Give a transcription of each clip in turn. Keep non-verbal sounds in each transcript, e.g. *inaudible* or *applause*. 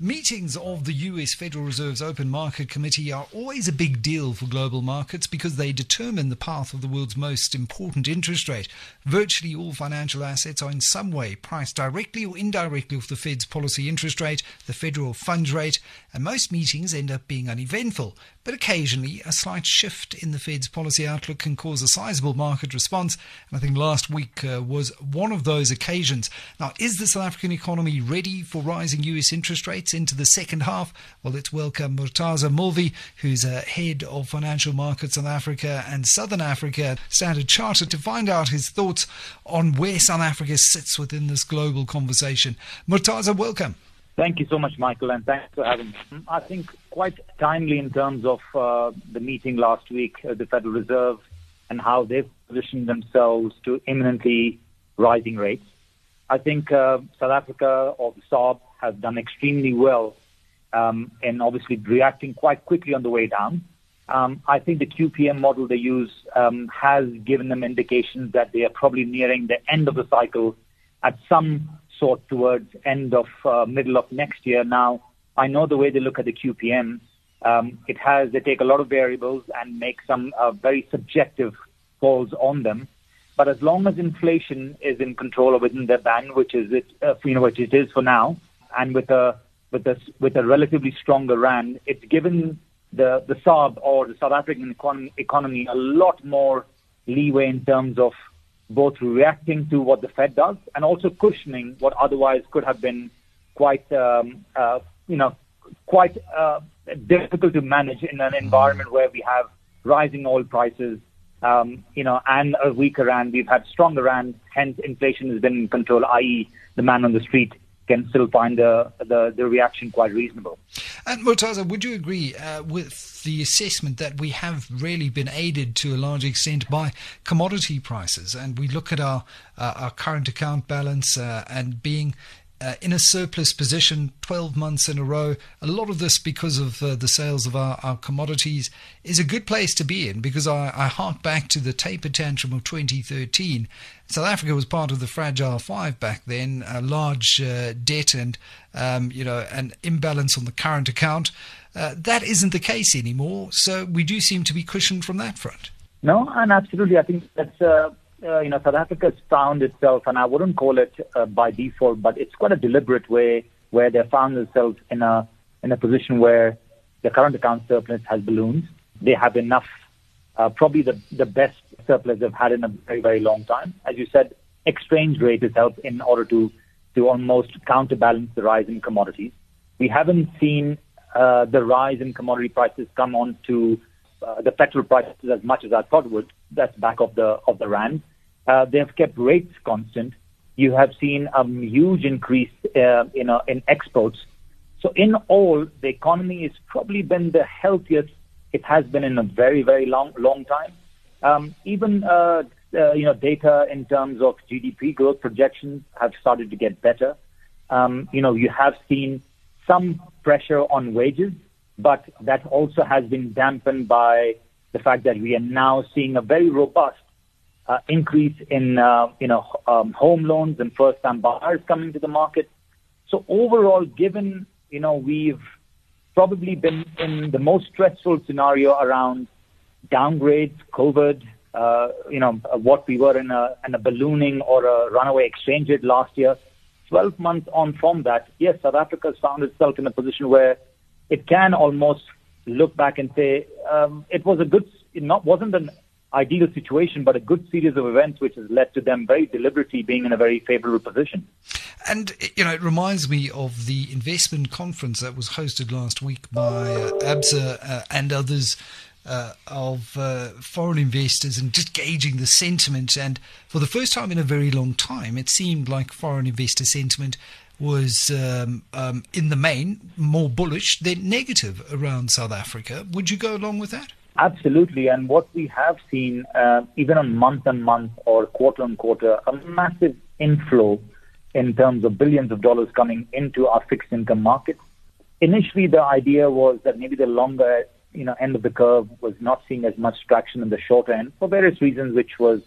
Meetings of the US Federal Reserve's Open Market Committee are always a big deal for global markets because they determine the path of the world's most important interest rate. Virtually all financial assets are in some way priced directly or indirectly off the Fed's policy interest rate, the federal funds rate, and most meetings end up being uneventful. But occasionally, a slight shift in the Fed's policy outlook can cause a sizable market response. And I think last week uh, was one of those occasions. Now, is the South African economy ready for rising US interest rates into the second half? Well, let's welcome Murtaza Mulvi, who's uh, head of financial markets in Africa and Southern Africa Standard Chartered, to find out his thoughts on where South Africa sits within this global conversation. Murtaza, welcome. Thank you so much, Michael, and thanks for having me. I think quite timely in terms of uh, the meeting last week, uh, the Federal Reserve, and how they've positioned themselves to imminently rising rates. I think uh, South Africa or the SARB have done extremely well um, in obviously reacting quite quickly on the way down. Um, I think the QPM model they use um, has given them indications that they are probably nearing the end of the cycle at some sort towards end of uh, middle of next year. Now, I know the way they look at the QPM. Um, it has they take a lot of variables and make some uh, very subjective calls on them. But as long as inflation is in control or within their band, which is it, uh, you know, which it is for now, and with a with a with a relatively stronger rand, it's given the the SARB or the South African econ- economy a lot more leeway in terms of both reacting to what the Fed does and also cushioning what otherwise could have been quite, um, uh, you know, quite uh, difficult to manage in an environment where we have rising oil prices, um, you know, and a weaker rand. We've had stronger rand, hence inflation has been in control, i.e., the man on the street can still find the, the, the reaction quite reasonable. And Murtaza, would you agree uh, with the assessment that we have really been aided to a large extent by commodity prices? And we look at our uh, our current account balance uh, and being uh, in a surplus position 12 months in a row. A lot of this because of uh, the sales of our, our commodities is a good place to be in because I, I hark back to the taper tantrum of 2013. South Africa was part of the fragile five back then, a large uh, debt and um, you know an imbalance on the current account. Uh, that isn't the case anymore, so we do seem to be cushioned from that front. No, and absolutely, I think that's uh, you know, South Africa's found itself, and I wouldn't call it uh, by default, but it's quite a deliberate way where they found themselves in a in a position where the current account surplus has ballooned. They have enough, uh, probably the the best surplus they've had in a very very long time. As you said, exchange rate has helped in order to to almost counterbalance the rise in commodities. We haven't seen uh, the rise in commodity prices come on to uh, the petrol prices as much as I thought would. That's back of the of the rand. Uh, they have kept rates constant. You have seen a huge increase, uh, you know, in exports. So in all, the economy has probably been the healthiest it has been in a very very long long time. Um, even uh, uh, you know data in terms of GDP growth projections have started to get better. Um, you know, you have seen some pressure on wages but that also has been dampened by the fact that we are now seeing a very robust uh, increase in uh, you know um, home loans and first-time buyers coming to the market. So overall, given you know we've probably been in the most stressful scenario around downgrades, COVID, uh, you know what we were in a, in a ballooning or a runaway exchange rate last year. 12 months on from that, yes, South Africa has found itself in a position where it can almost look back and say um, it was a good, it not wasn't an ideal situation, but a good series of events which has led to them very deliberately being in a very favorable position. And, you know, it reminds me of the investment conference that was hosted last week by uh, ABSA uh, and others. Uh, of uh, foreign investors and just gauging the sentiment. And for the first time in a very long time, it seemed like foreign investor sentiment was, um, um, in the main, more bullish than negative around South Africa. Would you go along with that? Absolutely. And what we have seen, uh, even on month on month or quarter on quarter, a massive inflow in terms of billions of dollars coming into our fixed income markets. Initially, the idea was that maybe the longer you know, end of the curve was not seeing as much traction in the short end for various reasons, which was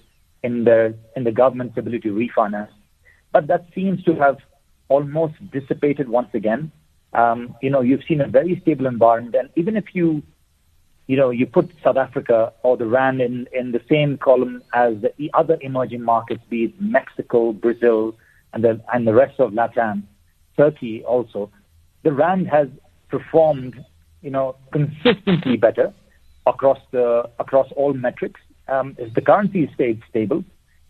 in the in the government's ability to refinance. But that seems to have almost dissipated once again. Um, you know, you've seen a very stable environment, and even if you, you know, you put South Africa or the rand in in the same column as the other emerging markets, be it Mexico, Brazil, and the and the rest of Latin, Turkey also, the rand has performed, you know, consistently better across the across all metrics. Um, the currency stayed stable,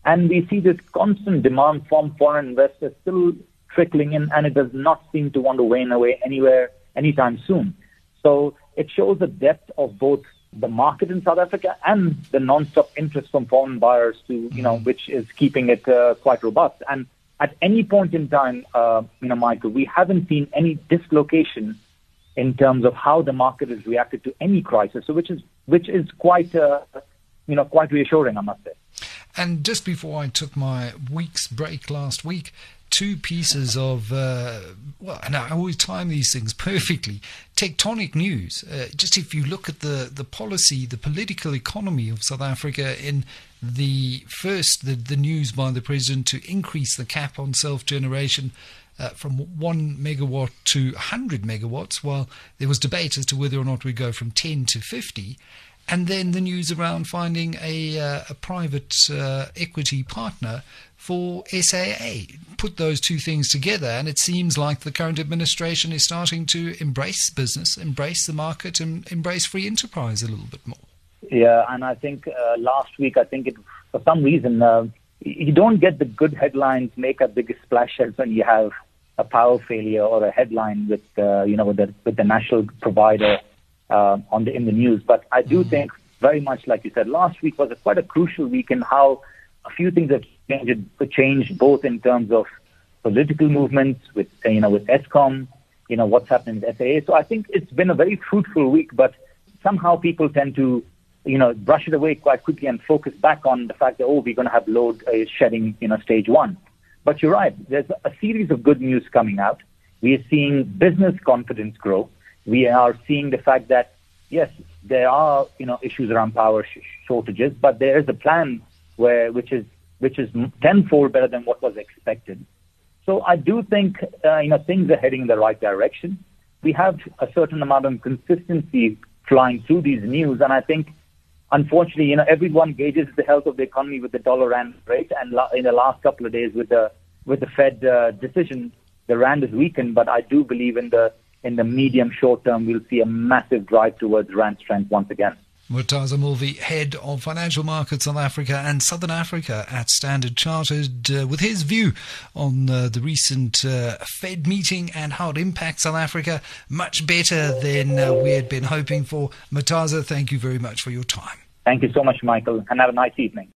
and we see this constant demand from foreign investors still trickling in, and it does not seem to want to wane away anywhere anytime soon. So it shows the depth of both the market in South Africa and the non-stop interest from foreign buyers to, you know, mm-hmm. which is keeping it uh, quite robust. And at any point in time, uh, you know, Michael, we haven't seen any dislocation in terms of how the market has reacted to any crisis, so which is which is quite uh, you know quite reassuring, I must say. And just before I took my week's break last week, two pieces of uh, well, and I always time these things *laughs* perfectly. Tectonic news. Uh, just if you look at the the policy, the political economy of South Africa in the first the, the news by the president to increase the cap on self generation uh, from 1 megawatt to 100 megawatts, while there was debate as to whether or not we go from 10 to 50. And then the news around finding a, uh, a private uh, equity partner for SAA. Put those two things together, and it seems like the current administration is starting to embrace business, embrace the market, and embrace free enterprise a little bit more. Yeah, and I think uh, last week, I think it, for some reason, uh, you don't get the good headlines make a big splashes when you have a power failure or a headline with uh, you know with the with the national provider uh, on the in the news. But I do mm-hmm. think very much like you said, last week was a, quite a crucial week in how a few things have changed, changed both in terms of political movements with you know with Eskom, you know what's happening with SAA. So I think it's been a very fruitful week, but somehow people tend to you know brush it away quite quickly and focus back on the fact that oh we're going to have load uh, shedding you know stage one. But you're right. There's a series of good news coming out. We are seeing business confidence grow. We are seeing the fact that yes, there are you know issues around power sh- shortages, but there is a plan where which is which is tenfold better than what was expected. So I do think uh, you know things are heading in the right direction. We have a certain amount of consistency flying through these news, and I think unfortunately, you know, everyone gauges the health of the economy with the dollar rand rate, and la- in the last couple of days with the with the Fed uh, decision, the rand is weakened. But I do believe in the in the medium short term, we'll see a massive drive towards rand strength once again. Murtaza Mulvi, head of financial markets South Africa and Southern Africa at Standard Chartered, uh, with his view on uh, the recent uh, Fed meeting and how it impacts South Africa. Much better than uh, we had been hoping for. Murtaza, thank you very much for your time. Thank you so much, Michael, and have a nice evening.